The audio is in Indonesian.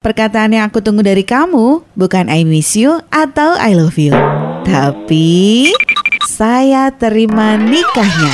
Perkataan yang aku tunggu dari kamu bukan I miss you atau I love you. Tapi saya terima nikahnya.